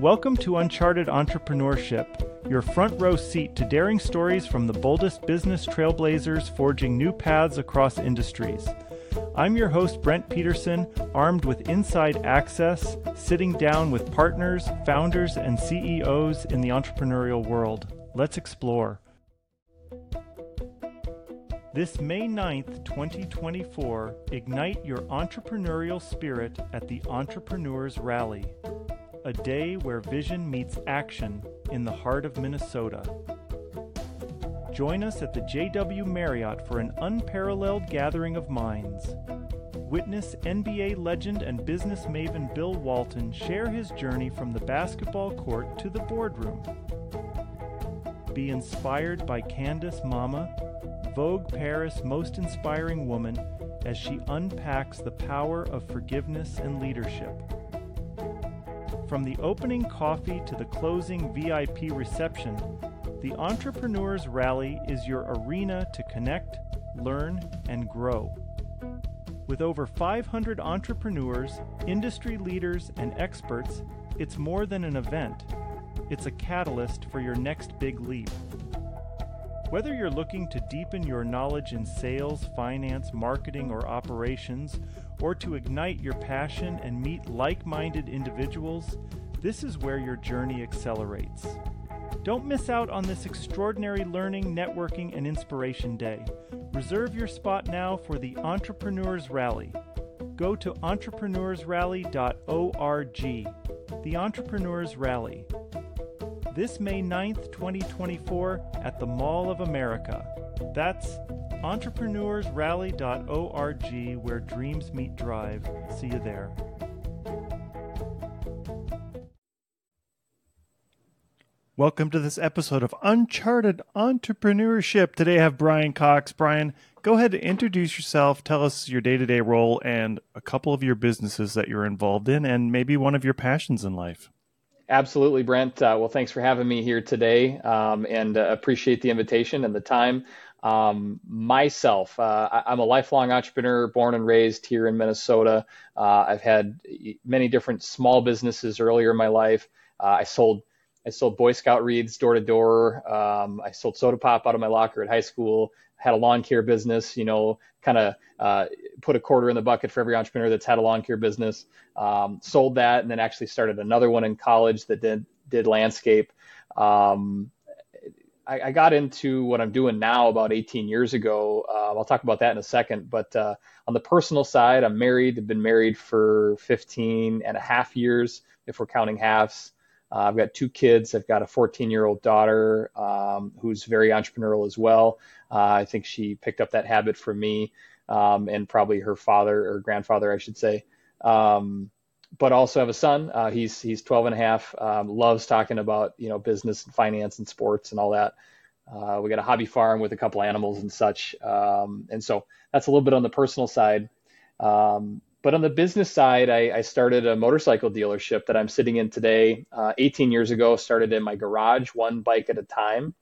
Welcome to Uncharted Entrepreneurship, your front row seat to daring stories from the boldest business trailblazers forging new paths across industries. I'm your host, Brent Peterson, armed with inside access, sitting down with partners, founders, and CEOs in the entrepreneurial world. Let's explore. This May 9th, 2024, ignite your entrepreneurial spirit at the Entrepreneurs Rally, a day where vision meets action in the heart of Minnesota. Join us at the JW Marriott for an unparalleled gathering of minds. Witness NBA legend and business maven Bill Walton share his journey from the basketball court to the boardroom. Be inspired by Candace Mama Vogue Paris' most inspiring woman as she unpacks the power of forgiveness and leadership. From the opening coffee to the closing VIP reception, the Entrepreneurs Rally is your arena to connect, learn, and grow. With over 500 entrepreneurs, industry leaders, and experts, it's more than an event. It's a catalyst for your next big leap. Whether you're looking to deepen your knowledge in sales, finance, marketing, or operations, or to ignite your passion and meet like minded individuals, this is where your journey accelerates. Don't miss out on this extraordinary learning, networking, and inspiration day. Reserve your spot now for the Entrepreneurs Rally. Go to entrepreneursrally.org. The Entrepreneurs Rally this May 9th, 2024, at the Mall of America. That's entrepreneursrally.org, where dreams meet drive. See you there. Welcome to this episode of Uncharted Entrepreneurship. Today I have Brian Cox. Brian, go ahead and introduce yourself. Tell us your day to day role and a couple of your businesses that you're involved in, and maybe one of your passions in life. Absolutely, Brent. Uh, well, thanks for having me here today um, and uh, appreciate the invitation and the time. Um, myself, uh, I, am a lifelong entrepreneur, born and raised here in Minnesota. Uh, I've had many different small businesses earlier in my life. Uh, I sold I sold Boy Scout wreaths door to door. Um, I sold soda pop out of my locker at high school had a lawn care business, you know, kind of uh, put a quarter in the bucket for every entrepreneur that's had a lawn care business. Um, sold that, and then actually started another one in college that did did landscape. Um, I, I, got into what I'm doing now about 18 years ago. Uh, I'll talk about that in a second. But uh, on the personal side, I'm married. I've been married for 15 and a half years, if we're counting halves. Uh, I've got two kids. I've got a 14 year old daughter um, who's very entrepreneurial as well. Uh, I think she picked up that habit from me um, and probably her father or grandfather, I should say. Um, but also have a son. Uh, he's he's 12 and a half. Um, loves talking about you know business and finance and sports and all that. Uh, we got a hobby farm with a couple animals and such. Um, and so that's a little bit on the personal side. Um, but on the business side, I, I, started a motorcycle dealership that I'm sitting in today. Uh, 18 years ago, started in my garage, one bike at a time.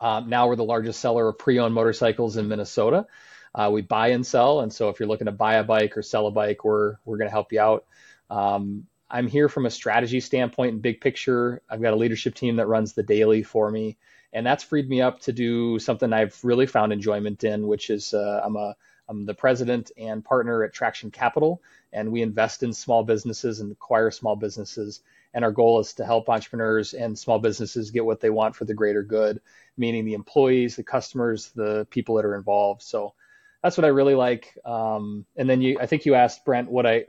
Um, now we're the largest seller of pre-owned motorcycles in Minnesota. Uh, we buy and sell, and so if you're looking to buy a bike or sell a bike, we're we're going to help you out. Um, I'm here from a strategy standpoint and big picture. I've got a leadership team that runs the daily for me, and that's freed me up to do something I've really found enjoyment in, which is uh, I'm a I'm the president and partner at Traction Capital, and we invest in small businesses and acquire small businesses. And our goal is to help entrepreneurs and small businesses get what they want for the greater good, meaning the employees, the customers, the people that are involved. So that's what I really like. Um, and then you, I think you asked Brent what I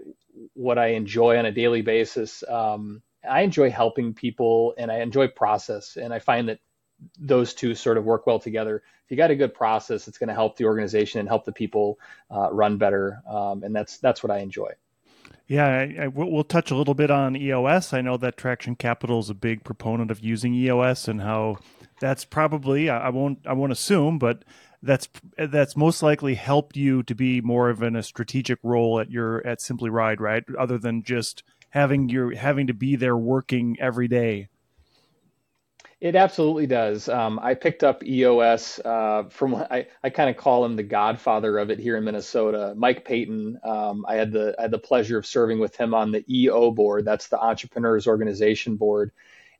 what I enjoy on a daily basis. Um, I enjoy helping people, and I enjoy process. And I find that those two sort of work well together. If you got a good process, it's going to help the organization and help the people uh, run better, um, and that's that's what I enjoy. Yeah, I, I, we'll touch a little bit on EOS. I know that Traction Capital is a big proponent of using EOS and how that's probably I, won't I won't assume, but that's that's most likely helped you to be more of in a strategic role at your at Simply Ride, right? Other than just having your having to be there working every day. It absolutely does. Um, I picked up EOS uh, from I, I kind of call him the godfather of it here in Minnesota. Mike Paton. Um, I had the I had the pleasure of serving with him on the EO board. That's the Entrepreneurs Organization Board,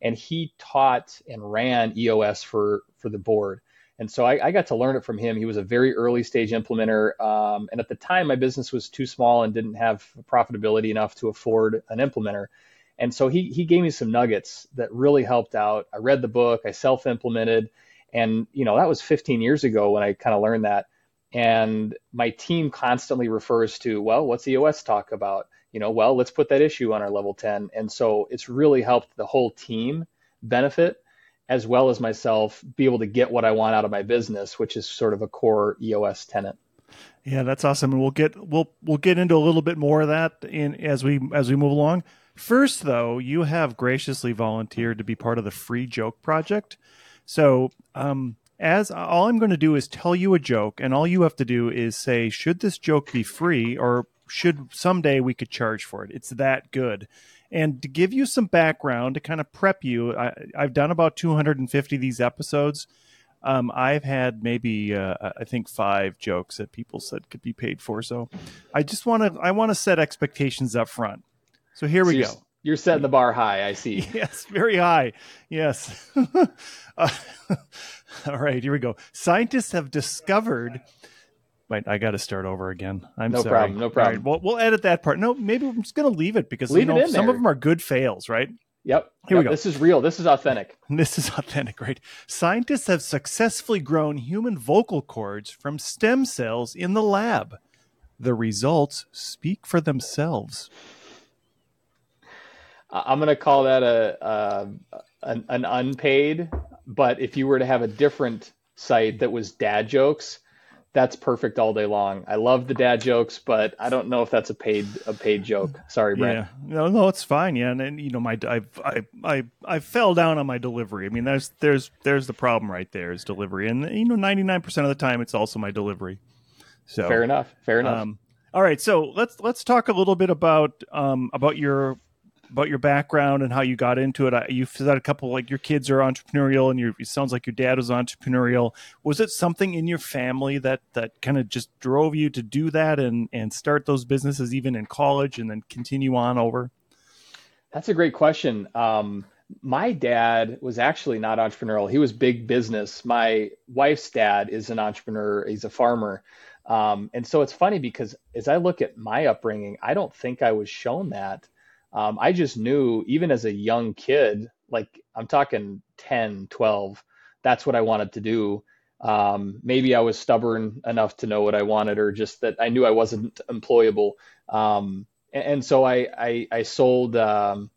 and he taught and ran EOS for for the board. And so I, I got to learn it from him. He was a very early stage implementer, um, and at the time my business was too small and didn't have profitability enough to afford an implementer. And so he he gave me some nuggets that really helped out. I read the book, I self-implemented, and you know that was 15 years ago when I kind of learned that. And my team constantly refers to, well, what's EOS talk about? You know, well, let's put that issue on our level 10. And so it's really helped the whole team benefit as well as myself be able to get what I want out of my business, which is sort of a core EOS tenant. Yeah, that's awesome. And we'll get we'll we'll get into a little bit more of that in as we as we move along. First, though, you have graciously volunteered to be part of the Free Joke Project. So, um, as all I'm going to do is tell you a joke, and all you have to do is say, should this joke be free, or should someday we could charge for it? It's that good. And to give you some background to kind of prep you, I, have done about 250 of these episodes. Um, I've had maybe uh, I think five jokes that people said could be paid for. So I just want to I want to set expectations up front. So here so we you're, go. You're setting the bar high, I see. Yes, very high. Yes. uh, all right, here we go. Scientists have discovered. Wait, I got to start over again. I'm no sorry. problem. No problem. Right, well, we'll edit that part. No, maybe I'm just going to leave it because leave you know, some of them are good fails, right? Yep. Here yep. we go. This is real. This is authentic. This is authentic, right? Scientists have successfully grown human vocal cords from stem cells in the lab. The results speak for themselves. I'm going to call that a, a an, an, unpaid. But if you were to have a different site that was dad jokes, that's perfect all day long. I love the dad jokes, but I don't know if that's a paid a paid joke. Sorry, Brent. Yeah, no, no, it's fine. Yeah, and, and you know, my I I I I fell down on my delivery. I mean, there's there's there's the problem right there is delivery, and you know, 99 percent of the time, it's also my delivery. So fair enough. Fair enough. Um, all right, so let's let's talk a little bit about um, about your about your background and how you got into it. You've said a couple like your kids are entrepreneurial, and it sounds like your dad was entrepreneurial. Was it something in your family that that kind of just drove you to do that and and start those businesses even in college, and then continue on over? That's a great question. Um, my dad was actually not entrepreneurial. He was big business. My wife's dad is an entrepreneur. He's a farmer. Um, and so it's funny because as I look at my upbringing, I don't think I was shown that um, I just knew even as a young kid, like I'm talking 10, 12, that's what I wanted to do. Um, maybe I was stubborn enough to know what I wanted, or just that I knew I wasn't employable. Um, and, and, so I, I, I sold, um,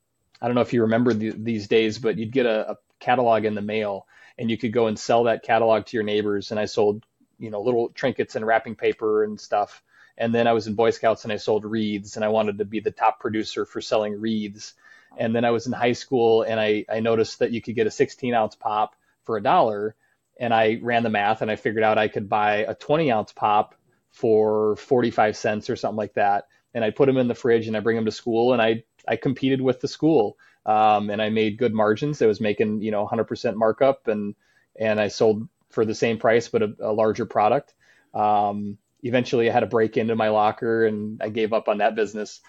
I don't know if you remember the, these days, but you'd get a, a catalog in the mail and you could go and sell that catalog to your neighbors. And I sold, you know, little trinkets and wrapping paper and stuff. And then I was in Boy Scouts and I sold wreaths and I wanted to be the top producer for selling wreaths. And then I was in high school and I, I noticed that you could get a 16 ounce pop for a dollar. And I ran the math and I figured out I could buy a 20 ounce pop for 45 cents or something like that. And I put them in the fridge and I bring them to school and I, I competed with the school. Um, and I made good margins. I was making, you know, 100% markup and, and I sold for the same price, but a, a larger product. Um, eventually I had to break into my locker and I gave up on that business.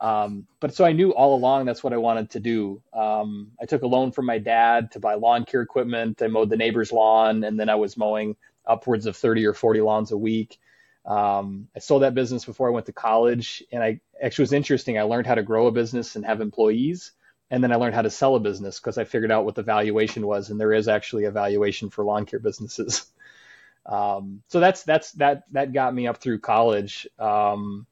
Um, but so I knew all along that's what I wanted to do. Um, I took a loan from my dad to buy lawn care equipment. I mowed the neighbor's lawn and then I was mowing upwards of 30 or 40 lawns a week. Um, I sold that business before I went to college and I actually was interesting. I learned how to grow a business and have employees. And then I learned how to sell a business because I figured out what the valuation was. And there is actually a valuation for lawn care businesses. Um, so that's that's that that got me up through college. Um,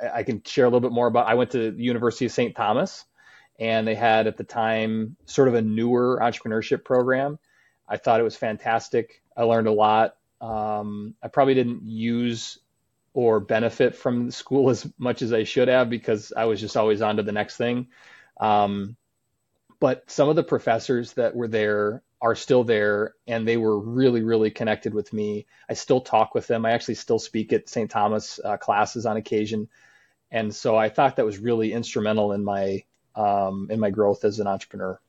I can share a little bit more about. I went to the University of St. Thomas, and they had at the time sort of a newer entrepreneurship program. I thought it was fantastic. I learned a lot. Um, I probably didn't use or benefit from school as much as I should have because I was just always on to the next thing. Um, but some of the professors that were there are still there and they were really really connected with me i still talk with them i actually still speak at st thomas uh, classes on occasion and so i thought that was really instrumental in my um, in my growth as an entrepreneur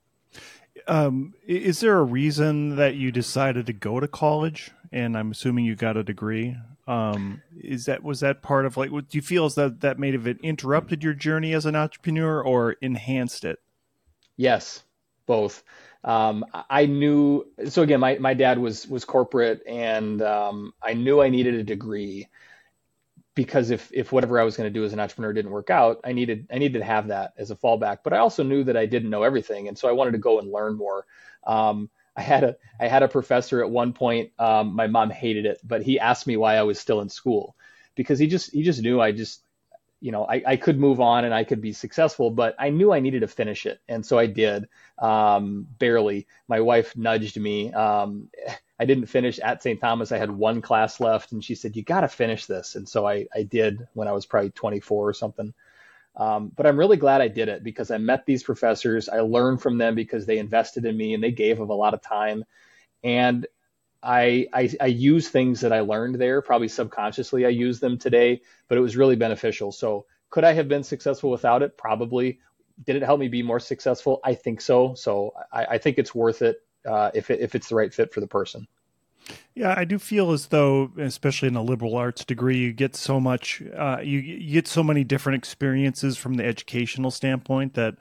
Um, is there a reason that you decided to go to college? And I'm assuming you got a degree. Um, is that was that part of like? Do you feel as that that may have interrupted your journey as an entrepreneur or enhanced it? Yes, both. Um, I knew so again. My my dad was was corporate, and um, I knew I needed a degree because if if whatever I was going to do as an entrepreneur didn't work out, I needed I needed to have that as a fallback. But I also knew that I didn't know everything, and so I wanted to go and learn more. Um, I had a I had a professor at one point. Um, my mom hated it, but he asked me why I was still in school because he just he just knew I just you know I, I could move on and I could be successful, but I knew I needed to finish it, and so I did. Um, barely. My wife nudged me. Um, I didn't finish at St. Thomas. I had one class left, and she said, "You got to finish this." And so I, I did when I was probably 24 or something. Um, but I'm really glad I did it because I met these professors. I learned from them because they invested in me and they gave of a lot of time. And I, I, I use things that I learned there, probably subconsciously. I use them today, but it was really beneficial. So could I have been successful without it? Probably. Did it help me be more successful? I think so. So I, I think it's worth it uh, if it, if it's the right fit for the person. Yeah, I do feel as though, especially in a liberal arts degree, you get so much, uh, you, you, get so many different experiences from the educational standpoint that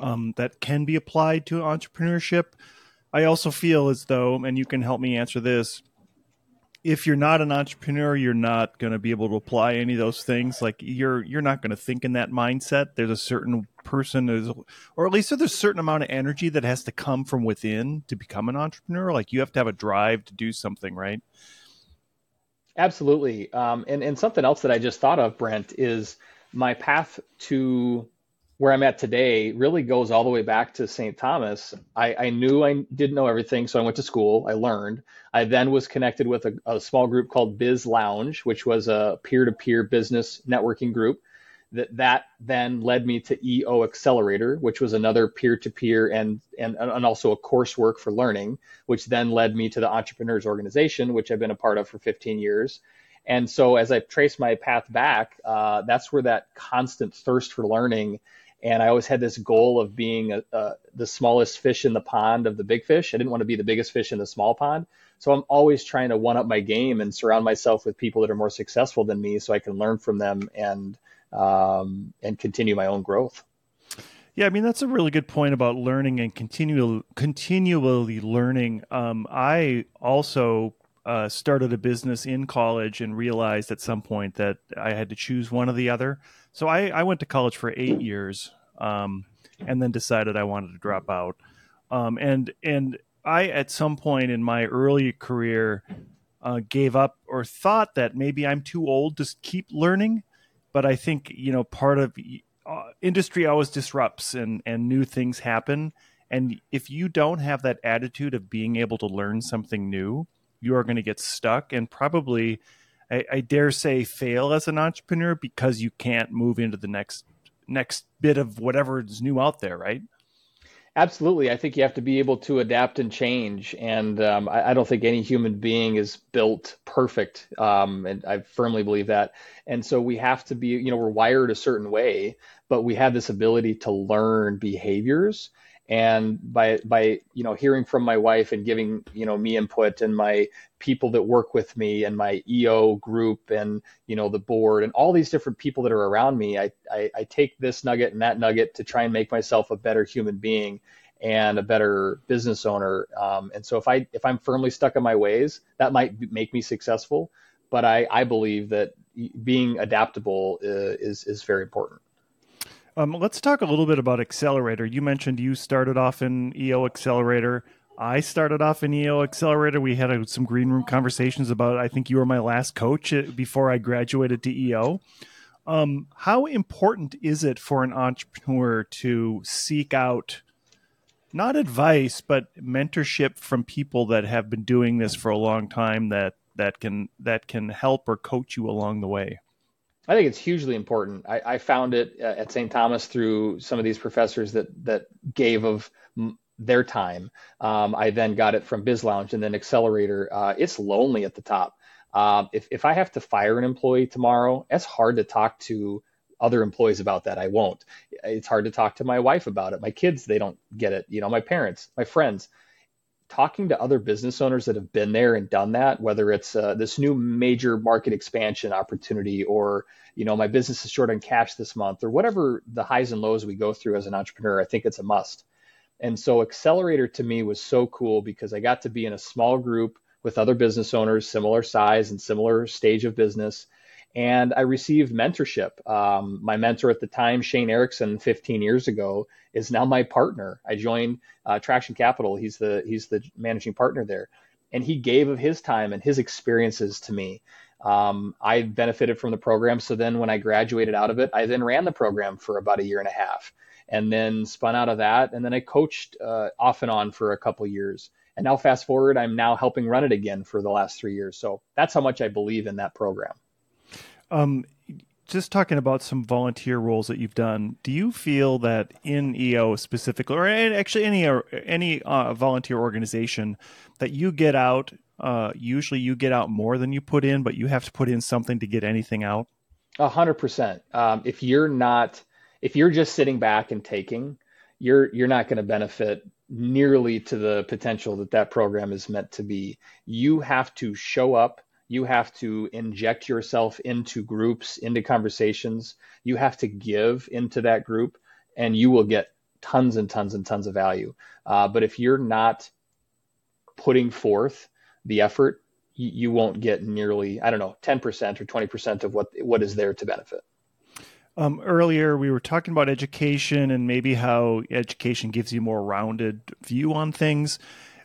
um, that can be applied to entrepreneurship. I also feel as though, and you can help me answer this, if you're not an entrepreneur, you're not going to be able to apply any of those things. Like you're you're not going to think in that mindset. There's a certain person is, or at least there's a certain amount of energy that has to come from within to become an entrepreneur. Like you have to have a drive to do something, right? Absolutely. Um, and and something else that I just thought of, Brent, is my path to where I'm at today really goes all the way back to St. Thomas. I, I, knew I didn't know everything, so I went to school. I learned. I then was connected with a, a small group called Biz Lounge, which was a peer-to-peer business networking group. That that then led me to EO Accelerator, which was another peer-to-peer and and and also a coursework for learning, which then led me to the Entrepreneurs Organization, which I've been a part of for 15 years. And so as I trace my path back, uh, that's where that constant thirst for learning and I always had this goal of being a, a, the smallest fish in the pond of the big fish. I didn't want to be the biggest fish in the small pond. So I'm always trying to one up my game and surround myself with people that are more successful than me, so I can learn from them and um, and continue my own growth. Yeah, I mean that's a really good point about learning and continual continually learning. Um, I also uh, started a business in college and realized at some point that I had to choose one or the other. So I, I went to college for eight years, um, and then decided I wanted to drop out. Um, and and I at some point in my early career uh, gave up or thought that maybe I'm too old to keep learning. But I think you know part of uh, industry always disrupts and and new things happen. And if you don't have that attitude of being able to learn something new, you are going to get stuck and probably, I, I dare say, fail as an entrepreneur because you can't move into the next next bit of whatever is new out there, right? Absolutely. I think you have to be able to adapt and change. And um, I, I, don't think any human being is built perfect. Um, and I firmly believe that. And so we have to be, you know, we're wired a certain way, but we have this ability to learn behaviors and by by you know hearing from my wife and giving you know me input and my people that work with me and my EO group and you know the board and all these different people that are around me I, I, I take this nugget and that nugget to try and make myself a better human being and a better business owner. Um, and so if I if I'm firmly stuck in my ways that might make me successful. But I, I believe that being adaptable uh, is is very important um, let's talk a little bit about Accelerator. You mentioned you started off in EO Accelerator. I started off in EO Accelerator. We had a, some green room conversations about. I think you were my last coach uh, before I graduated to EO. Um, how important is it for an entrepreneur to seek out not advice but mentorship from people that have been doing this for a long time that that can that can help or coach you along the way? I think it's hugely important. I, I found it uh, at St. Thomas through some of these professors that that gave of their time. Um, I then got it from Biz Lounge and then Accelerator. Uh, it's lonely at the top. Um, if if I have to fire an employee tomorrow, it's hard to talk to other employees about that. I won't. It's hard to talk to my wife about it. My kids, they don't get it. You know, my parents, my friends. Talking to other business owners that have been there and done that, whether it's uh, this new major market expansion opportunity or, you know, my business is short on cash this month or whatever the highs and lows we go through as an entrepreneur, I think it's a must. And so Accelerator to me was so cool because I got to be in a small group with other business owners, similar size and similar stage of business. And I received mentorship. Um, my mentor at the time, Shane Erickson, 15 years ago, is now my partner. I joined uh, Traction Capital. He's the he's the managing partner there, and he gave of his time and his experiences to me. Um, I benefited from the program. So then, when I graduated out of it, I then ran the program for about a year and a half, and then spun out of that, and then I coached uh, off and on for a couple years. And now, fast forward, I'm now helping run it again for the last three years. So that's how much I believe in that program. Um, just talking about some volunteer roles that you've done, do you feel that in EO specifically, or actually any any uh, volunteer organization, that you get out? Uh, usually, you get out more than you put in, but you have to put in something to get anything out. A hundred percent. Um, if you're not, if you're just sitting back and taking, you're you're not going to benefit nearly to the potential that that program is meant to be. You have to show up. You have to inject yourself into groups, into conversations. You have to give into that group, and you will get tons and tons and tons of value. Uh, but if you're not putting forth the effort, you, you won't get nearly, I don't know, 10% or 20% of what what is there to benefit. Um, earlier, we were talking about education and maybe how education gives you more rounded view on things.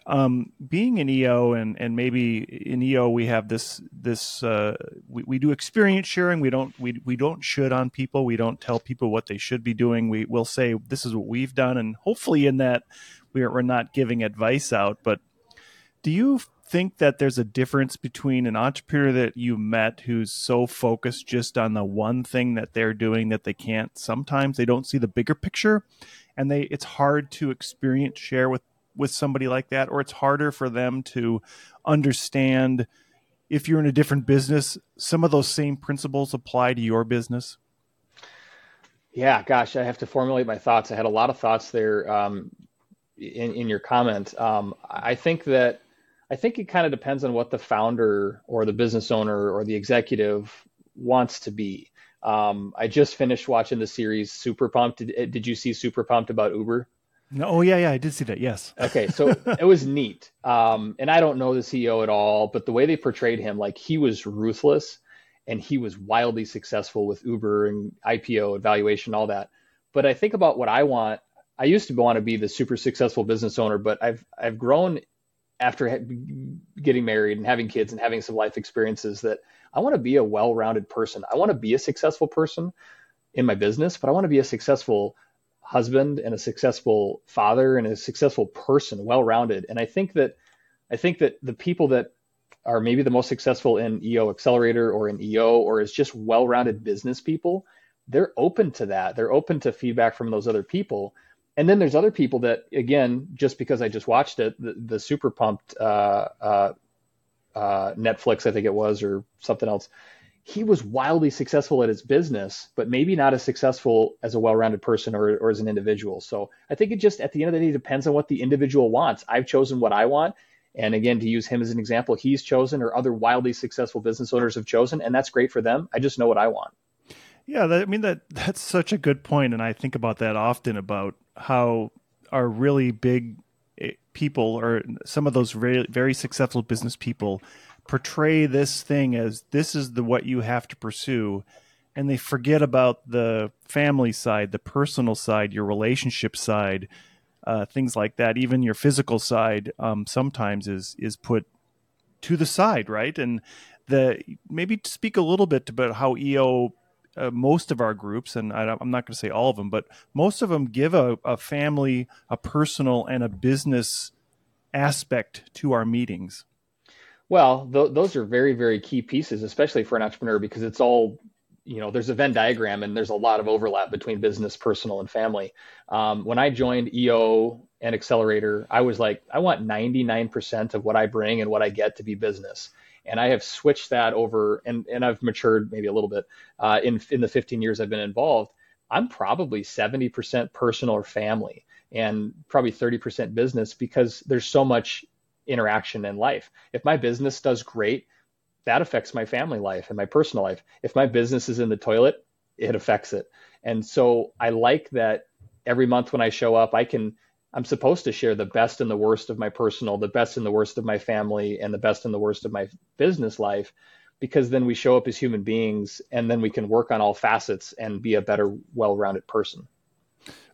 Um, being an EO and, and maybe in EO we have this this uh, we, we do experience sharing. We don't we, we don't should on people. We don't tell people what they should be doing. We will say this is what we've done, and hopefully in that we're we're not giving advice out. But do you think that there's a difference between an entrepreneur that you met who's so focused just on the one thing that they're doing that they can't sometimes they don't see the bigger picture and they it's hard to experience share with with somebody like that or it's harder for them to understand if you're in a different business some of those same principles apply to your business yeah gosh i have to formulate my thoughts i had a lot of thoughts there um, in, in your comment um, i think that I think it kind of depends on what the founder or the business owner or the executive wants to be. Um, I just finished watching the series Super Pumped. Did, did you see Super Pumped about Uber? No, oh yeah, yeah, I did see that. Yes. okay, so it was neat. Um, and I don't know the CEO at all, but the way they portrayed him, like he was ruthless, and he was wildly successful with Uber and IPO evaluation, all that. But I think about what I want. I used to want to be the super successful business owner, but I've I've grown after getting married and having kids and having some life experiences that I want to be a well-rounded person. I want to be a successful person in my business, but I want to be a successful husband and a successful father and a successful person, well-rounded. And I think that I think that the people that are maybe the most successful in EO Accelerator or in EO or is just well-rounded business people, they're open to that. They're open to feedback from those other people and then there's other people that again just because i just watched it the, the super pumped uh, uh, uh, netflix i think it was or something else he was wildly successful at his business but maybe not as successful as a well-rounded person or, or as an individual. So i think it just at the end of the day depends on what the individual wants. I've chosen what i want. And again to use him as an example he's chosen or other wildly successful business owners have chosen and that's great for them. I just know what i want. Yeah, that, I mean that that's such a good point, and I think about that often about how our really big eh, people or some of those very very successful business people portray this thing as this is the what you have to pursue. And they forget about the family side the personal side your relationship side uh, things like that. Even your physical side um, sometimes is is put to the side right? And the maybe speak a little bit about how eo uh, most of our groups, and I, am not going to say all of them, but most of them give a, a family, a personal, and a business aspect to our meetings. Well, th- those are very, very key pieces, especially for an entrepreneur, because it's all, you know, there's a Venn diagram and there's a lot of overlap between business, personal, and family. Um, when I joined EO and Accelerator, I was like, I want 99% of what I bring and what I get to be business. And I have switched that over, and and I've matured maybe a little bit uh, in in the 15 years I've been involved. I'm probably 70% personal or family, and probably 30% business because there's so much interaction in life. If my business does great, that affects my family life and my personal life. If my business is in the toilet, it affects it. And so I like that every month when I show up, I can I'm supposed to share the best and the worst of my personal, the best and the worst of my family, and the best and the worst of my business life, because then we show up as human beings and then we can work on all facets and be a better, well rounded person.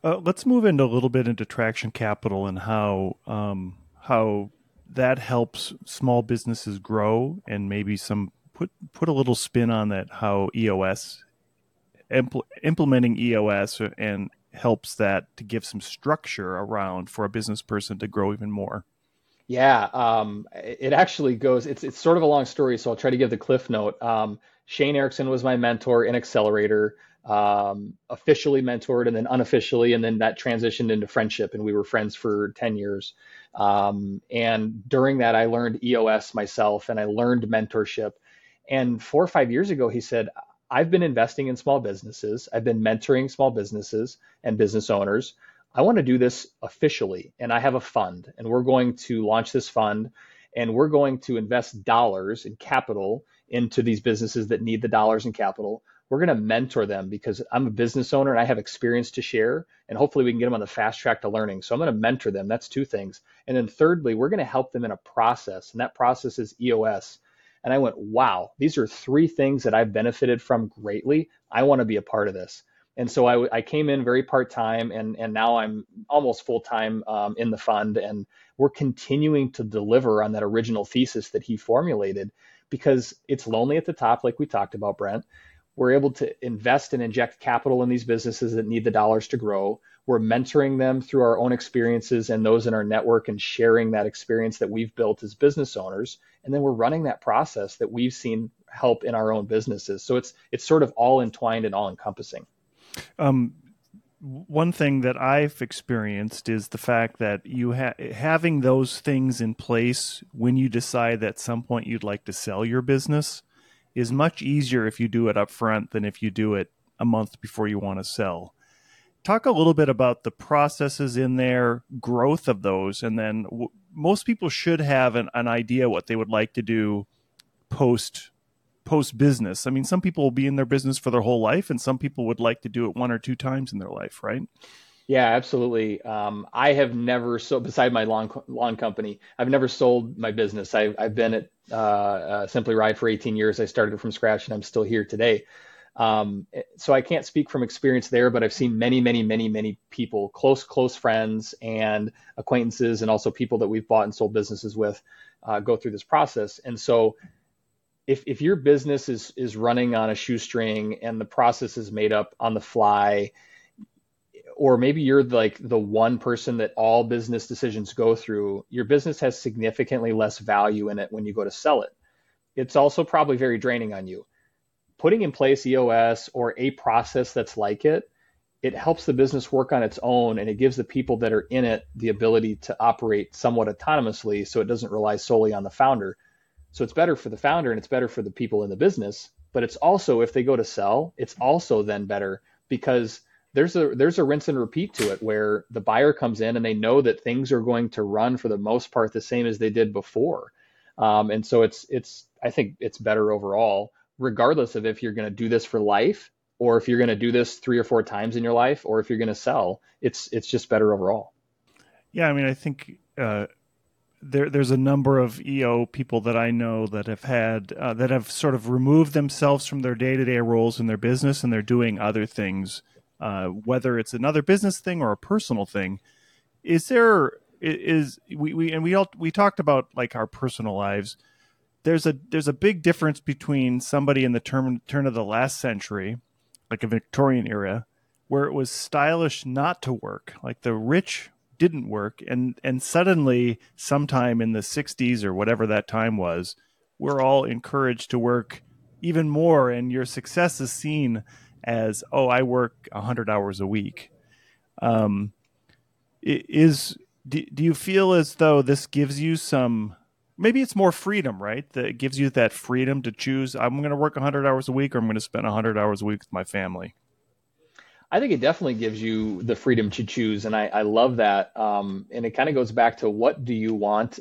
Uh, let's move into a little bit into traction capital and how um, how that helps small businesses grow and maybe some put put a little spin on that how EOS impl- implementing EOS and helps that to give some structure around for a business person to grow even more. Yeah, um, it actually goes. It's it's sort of a long story, so I'll try to give the cliff note. Um, Shane Erickson was my mentor in Accelerator, um, officially mentored, and then unofficially, and then that transitioned into friendship, and we were friends for ten years. Um, and during that, I learned EOS myself, and I learned mentorship. And four or five years ago, he said, I've been investing in small businesses. I've been mentoring small businesses and business owners. I want to do this officially, and I have a fund, and we're going to launch this fund, and we're going to invest dollars in capital into these businesses that need the dollars in capital. We're going to mentor them because I'm a business owner and I have experience to share, and hopefully we can get them on the fast track to learning. So I'm going to mentor them. That's two things. And then thirdly, we're going to help them in a process, and that process is EOS. And I went, wow, these are three things that I've benefited from greatly. I want to be a part of this. And so I, I came in very part time, and and now I'm almost full time um, in the fund, and we're continuing to deliver on that original thesis that he formulated, because it's lonely at the top, like we talked about, Brent. We're able to invest and inject capital in these businesses that need the dollars to grow. We're mentoring them through our own experiences and those in our network and sharing that experience that we've built as business owners. And then we're running that process that we've seen help in our own businesses. So it's it's sort of all entwined and all encompassing. Um, one thing that I've experienced is the fact that you ha- having those things in place when you decide that at some point you'd like to sell your business is much easier if you do it up front than if you do it a month before you want to sell talk a little bit about the processes in there, growth of those, and then w- most people should have an, an idea what they would like to do post post business. I mean, some people will be in their business for their whole life, and some people would like to do it one or two times in their life, right? Yeah, absolutely. Um, I have never so beside my lawn lawn company, I've never sold my business. I've I've been at uh, uh, Simply Ride for 18 years. I started from scratch, and I'm still here today. Um, so I can't speak from experience there, but I've seen many, many, many, many people, close, close friends and acquaintances, and also people that we've bought and sold businesses with, uh, go through this process. And so, if if your business is is running on a shoestring and the process is made up on the fly, or maybe you're like the one person that all business decisions go through, your business has significantly less value in it when you go to sell it. It's also probably very draining on you putting in place EOS or a process that's like it, it helps the business work on its own and it gives the people that are in it the ability to operate somewhat autonomously so it doesn't rely solely on the founder. So it's better for the founder and it's better for the people in the business, but it's also if they go to sell, it's also then better because there's a there's a rinse and repeat to it where the buyer comes in and they know that things are going to run for the most part the same as they did before. Um, and so it's it's I think it's better overall regardless of if you're going to do this for life or if you're going to do this three or four times in your life or if you're going to sell it's it's just better overall yeah i mean i think uh, there there's a number of eo people that i know that have had uh, that have sort of removed themselves from their day-to-day roles in their business and they're doing other things uh, whether it's another business thing or a personal thing is there is we, we and we all we talked about like our personal lives. There's a there's a big difference between somebody in the term, turn of the last century, like a Victorian era, where it was stylish not to work, like the rich didn't work, and and suddenly sometime in the 60s or whatever that time was, we're all encouraged to work even more, and your success is seen as oh I work 100 hours a week. Um, is do, do you feel as though this gives you some maybe it's more freedom, right? That gives you that freedom to choose. I'm going to work 100 hours a week, or I'm going to spend 100 hours a week with my family. I think it definitely gives you the freedom to choose, and I, I love that. Um, and it kind of goes back to what do you want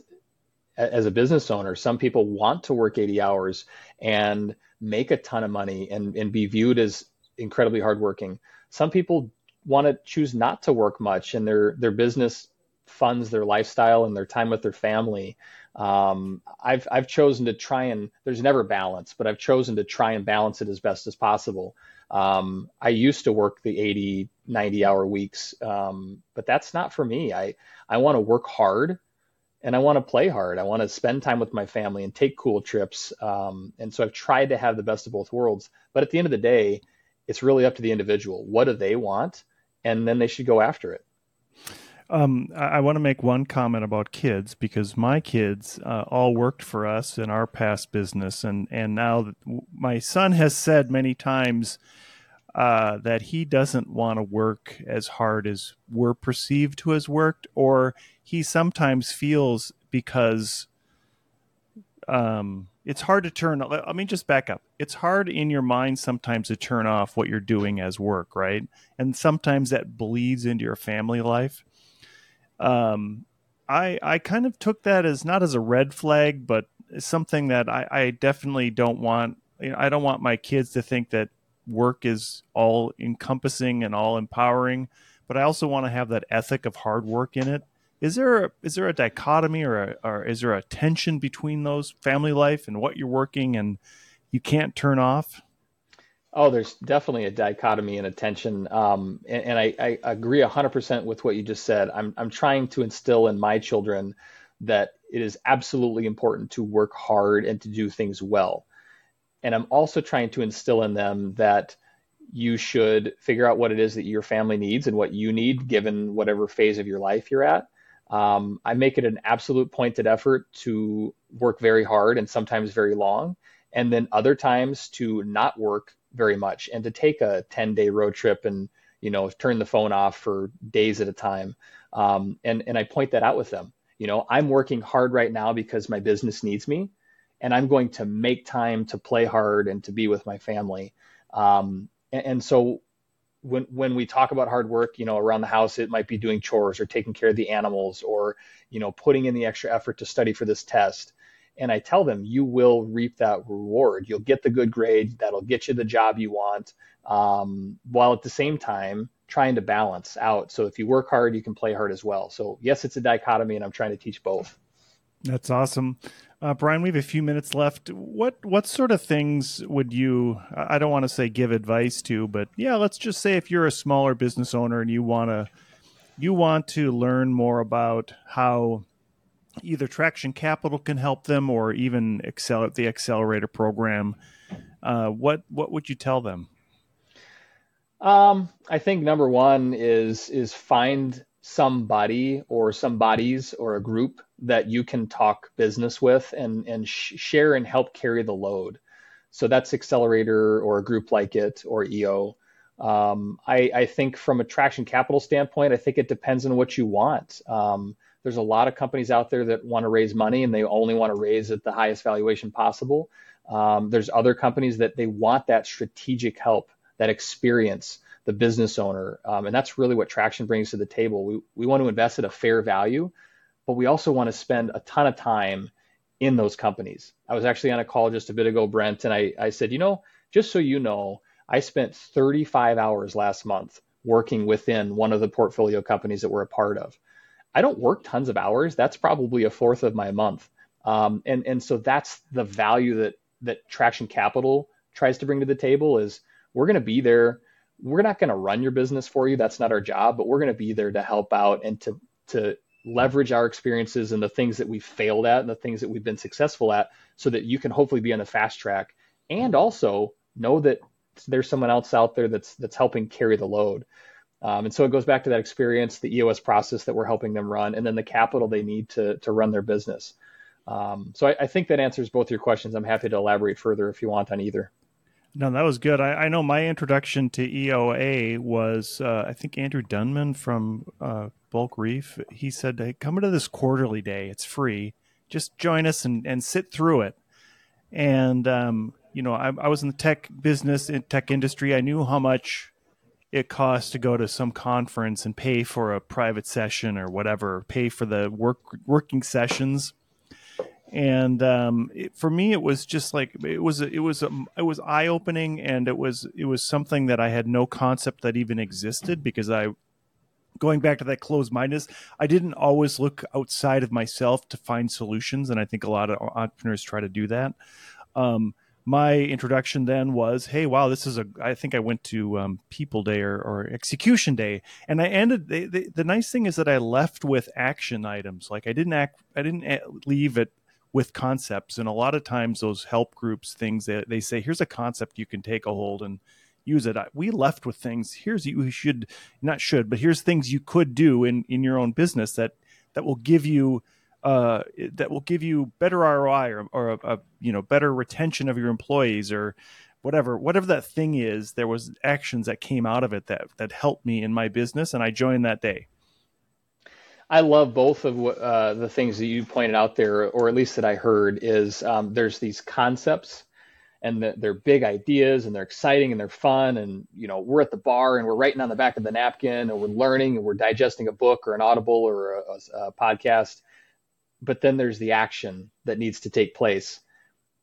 as a business owner? Some people want to work 80 hours and make a ton of money and, and be viewed as incredibly hardworking. Some people want to choose not to work much, and their their business funds their lifestyle and their time with their family. Um, I've I've chosen to try and there's never balance, but I've chosen to try and balance it as best as possible. Um, I used to work the 80, 90 hour weeks, um, but that's not for me. I, I want to work hard and I want to play hard. I want to spend time with my family and take cool trips. Um, and so I've tried to have the best of both worlds. But at the end of the day, it's really up to the individual. What do they want? And then they should go after it. Um, I, I want to make one comment about kids because my kids uh, all worked for us in our past business, and and now my son has said many times uh, that he doesn't want to work as hard as we're perceived to has worked, or he sometimes feels because um, it's hard to turn. Let me just back up. It's hard in your mind sometimes to turn off what you're doing as work, right? And sometimes that bleeds into your family life um, I I kind of took that as not as a red flag, but something that I, I definitely don't want. You know, I don't want my kids to think that work is all encompassing and all empowering, but I also want to have that ethic of hard work in it. Is there a, is there a dichotomy or a, or is there a tension between those family life and what you're working and you can't turn off? Oh, there's definitely a dichotomy and a tension. Um, and, and I, I, agree 100% with what you just said. I'm, I'm trying to instill in my children that it is absolutely important to work hard and to do things well. And I'm also trying to instill in them that you should figure out what it is that your family needs and what you need given whatever phase of your life you're at. Um, I make it an absolute pointed effort to work very hard and sometimes very long, and then other times to not work very much and to take a 10 day road trip and you know turn the phone off for days at a time. Um, and and i point that out with them. You know i'm working hard right now because my business needs me and i'm going to make time to play hard and to be with my family. Um, and, and so when when we talk about hard work, you know, around the house, it might be doing chores or taking care of the animals or, you know, putting in the extra effort to study for this test and I tell them you will reap that reward. You'll get the good grade that'll get you the job you want, um, while at the same time trying to balance out. So if you work hard, you can play hard as well. So yes, it's a dichotomy, and I'm trying to teach both. That's awesome. Uh, Brian, we have a few minutes left. What what sort of things would you? I don't want to say give advice to, but yeah, let's just say if you're a smaller business owner and you want to you want to learn more about how either Traction Capital can help them or even Excel the Accelerator program. Uh, what what would you tell them? Um, I think number one is is find somebody or some bodies or a group that you can talk business with and and sh- share and help carry the load. So that's Accelerator or a group like it or EO. Um, I, I, think from a traction capital standpoint, I think it depends on what you want. Um, there's a lot of companies out there that want to raise money and they only want to raise at the highest valuation possible. Um, there's other companies that they want that strategic help, that experience, the business owner, um, and that's really what Traction brings to the table. We we want to invest at a fair value, but we also want to spend a ton of time in those companies. I was actually on a call just a bit ago, Brent, and I, I said, you know, just so you know, I spent 35 hours last month working within one of the portfolio companies that we're a part of. I don't work tons of hours. That's probably a fourth of my month. Um, and and so that's the value that that Traction Capital tries to bring to the table is we're going to be there. We're not going to run your business for you. That's not our job, but we're going to be there to help out and to to leverage our experiences and the things that we've failed at and the things that we've been successful at so that you can hopefully be on the fast track and also know that there's someone else out there that's that's helping carry the load. Um, and so it goes back to that experience, the EOS process that we're helping them run, and then the capital they need to, to run their business. Um, so I, I, think that answers both your questions. I'm happy to elaborate further if you want on either. No, that was good. I, I know my introduction to EOA was, uh, I think Andrew Dunman from uh, Bulk Reef. He said, hey, come to this quarterly day. It's free. just join us and, and sit through it. And um, you know, I, I was in the tech business, in tech industry. I knew how much it costs to go to some conference and pay for a private session or whatever, pay for the work working sessions. And um, it, for me, it was just like it was it was it was eye opening, and it was it was something that I had no concept that even existed because I going back to that closed mindedness, I didn't always look outside of myself to find solutions, and I think a lot of entrepreneurs try to do that. Um, my introduction then was, "Hey, wow, this is a." I think I went to um, People Day or, or, Execution Day, and I ended. They, they, the nice thing is that I left with action items. Like I didn't act. I didn't leave it with concepts. And a lot of times, those help groups things that they say, "Here's a concept you can take a hold and." use it. We left with things. Here's you should not should, but here's things you could do in in your own business that that will give you uh, that will give you better ROI or, or a, a, you know better retention of your employees or whatever whatever that thing is. There was actions that came out of it that that helped me in my business, and I joined that day. I love both of uh, the things that you pointed out there, or at least that I heard. Is um, there's these concepts and the, they're big ideas and they're exciting and they're fun and you know we're at the bar and we're writing on the back of the napkin and we're learning and we're digesting a book or an audible or a, a, podcast. But then there's the action that needs to take place.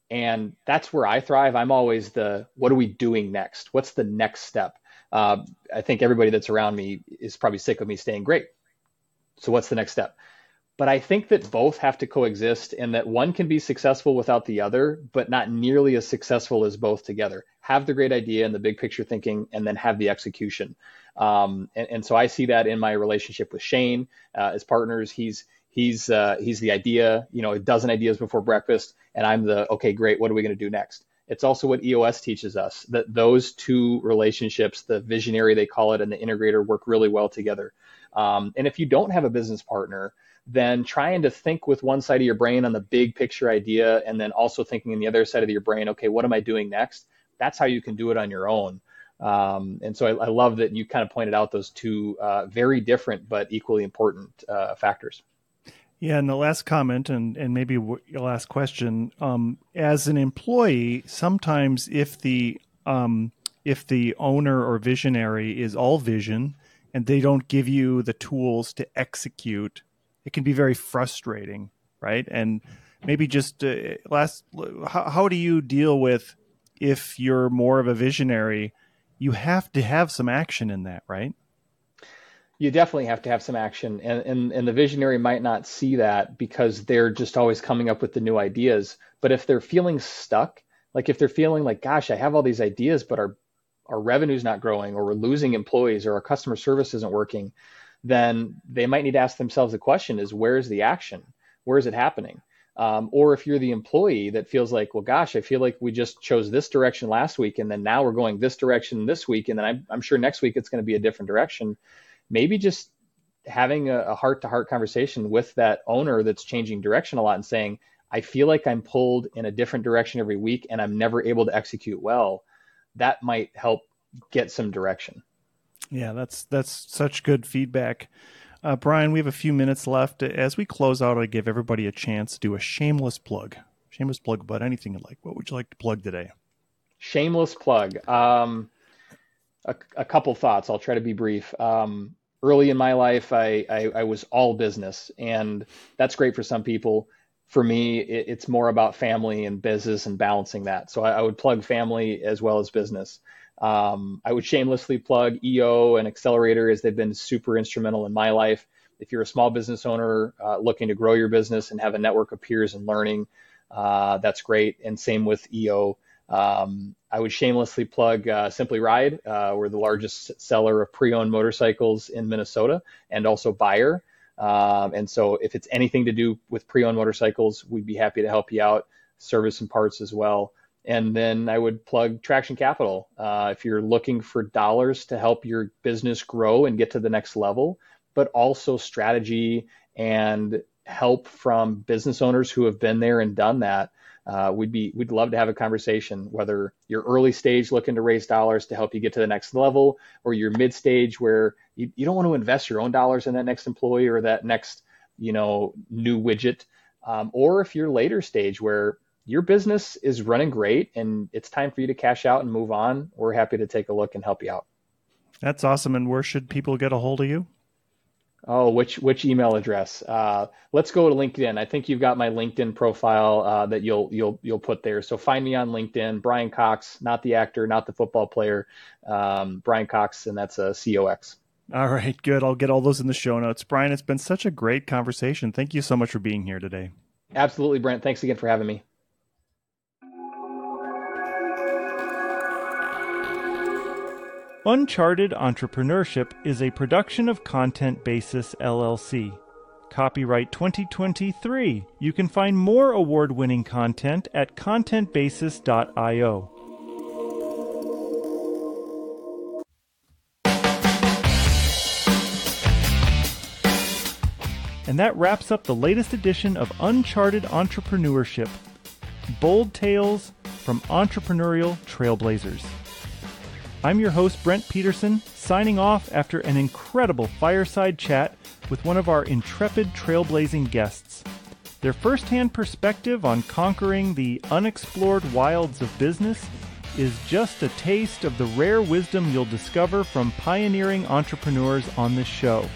And that's where i thrive. I'm always the what are we doing next? What's the next step? Uh, i think everybody that's around me is probably sick of me staying great so what's the next step but I think that both have to coexist and that one can be successful without the other, but not nearly as successful as both together. Have the great idea and the big picture thinking, and then have the execution. Um, and, and, so I see that in my relationship with Shane uh, as partners. He's he's uh, he's the idea, you know, a dozen ideas before breakfast, and I'm the okay, great. What are we going to do next? It's also what EOS teaches us that those two relationships, the visionary they call it, and the integrator, work really well together. Um, and if you don't have a business partner, then trying to think with one side of your brain on the big picture idea and then also thinking in the other side of your brain, okay, what am I doing next? That's how you can do it on your own. Um, and so I, I, love that you kind of pointed out those two uh, very different but equally important uh, factors. Yeah, and the last comment, and and maybe your last question. Um, as an employee, sometimes if the um, if the owner or visionary is all vision, and they don't give you the tools to execute it can be very frustrating, right? And maybe just uh, last, how, how do you deal with if you're more of a visionary? You have to have some action in that, right? You definitely have to have some action, and, and and the visionary might not see that because they're just always coming up with the new ideas. But if they're feeling stuck, like if they're feeling like, gosh, I have all these ideas, but our our revenue's not growing, or we're losing employees, or our customer service isn't working, then they might need to ask themselves the question is where's the action? Where is it happening? Um, or if you're the employee that feels like, well, gosh, I feel like we just chose this direction last week, and then now we're going this direction this week, and then I'm, I'm sure next week it's going to be a different direction. Maybe just having a heart to heart conversation with that owner that's changing direction a lot and saying, I feel like I'm pulled in a different direction every week and I'm never able to execute well. That might help get some direction. Yeah, that's that's such good feedback. Uh, Brian, we have a few minutes left. As we close out, I give everybody a chance to do a shameless plug. Shameless plug about anything you like. What would you like to plug today? Shameless plug. Um, a, a, couple thoughts. I'll try to be brief. Um, early in my life, I, I, I, was all business, and that's great for some people. For me, it, it's more about family and business and balancing that. So I, I would plug family as well as business. Um, I would shamelessly plug EO and Accelerator as they've been super instrumental in my life. If you're a small business owner uh, looking to grow your business and have a network of peers and learning, uh, that's great. And same with EO. Um, I would shamelessly plug uh, Simply Ride. Uh, we're the largest seller of pre-owned motorcycles in Minnesota and also buyer. Um, and so if it's anything to do with pre-owned motorcycles, we'd be happy to help you out, service and parts as well. And then I would plug Traction Capital. Uh, if you're looking for dollars to help your business grow and get to the next level, but also strategy and help from business owners who have been there and done that, uh, we'd be we'd love to have a conversation. Whether you're early stage looking to raise dollars to help you get to the next level, or you're mid stage where you, you don't want to invest your own dollars in that next employee or that next you know new widget um, or if you're later stage where your business is running great and it's time for you to cash out and move on, we're happy to take a look and help you out. That's awesome. And where should people get a hold of you? Oh, which which email address? Uh, let's go to LinkedIn. I think you've got my LinkedIn profile uh, that you'll you'll you'll put there. So find me on LinkedIn, Brian Cox, not the actor, not the football player, um, Brian Cox, and that's a C O X. All right, good. I'll get all those in the show notes. Brian, it's been such a great conversation. Thank you so much for being here today. Absolutely, Brent. Thanks again for having me. Uncharted Entrepreneurship is a production of Content Basis LLC. Copyright 2023. You can find more award winning content at contentbasis.io. And that wraps up the latest edition of Uncharted Entrepreneurship Bold Tales from Entrepreneurial Trailblazers. I'm your host, Brent Peterson, signing off after an incredible fireside chat with one of our intrepid trailblazing guests. Their firsthand perspective on conquering the unexplored wilds of business is just a taste of the rare wisdom you'll discover from pioneering entrepreneurs on this show.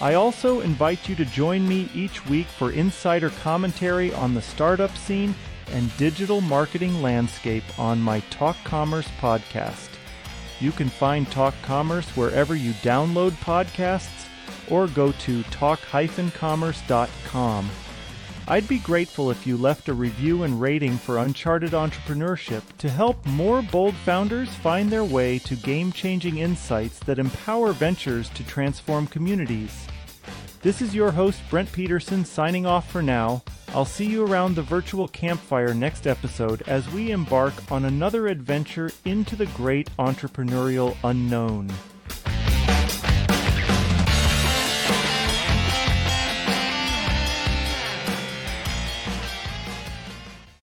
I also invite you to join me each week for insider commentary on the startup scene and digital marketing landscape on my Talk Commerce podcast. You can find Talk Commerce wherever you download podcasts or go to talk-commerce.com. I'd be grateful if you left a review and rating for Uncharted Entrepreneurship to help more bold founders find their way to game changing insights that empower ventures to transform communities. This is your host, Brent Peterson, signing off for now. I'll see you around the virtual campfire next episode as we embark on another adventure into the great entrepreneurial unknown.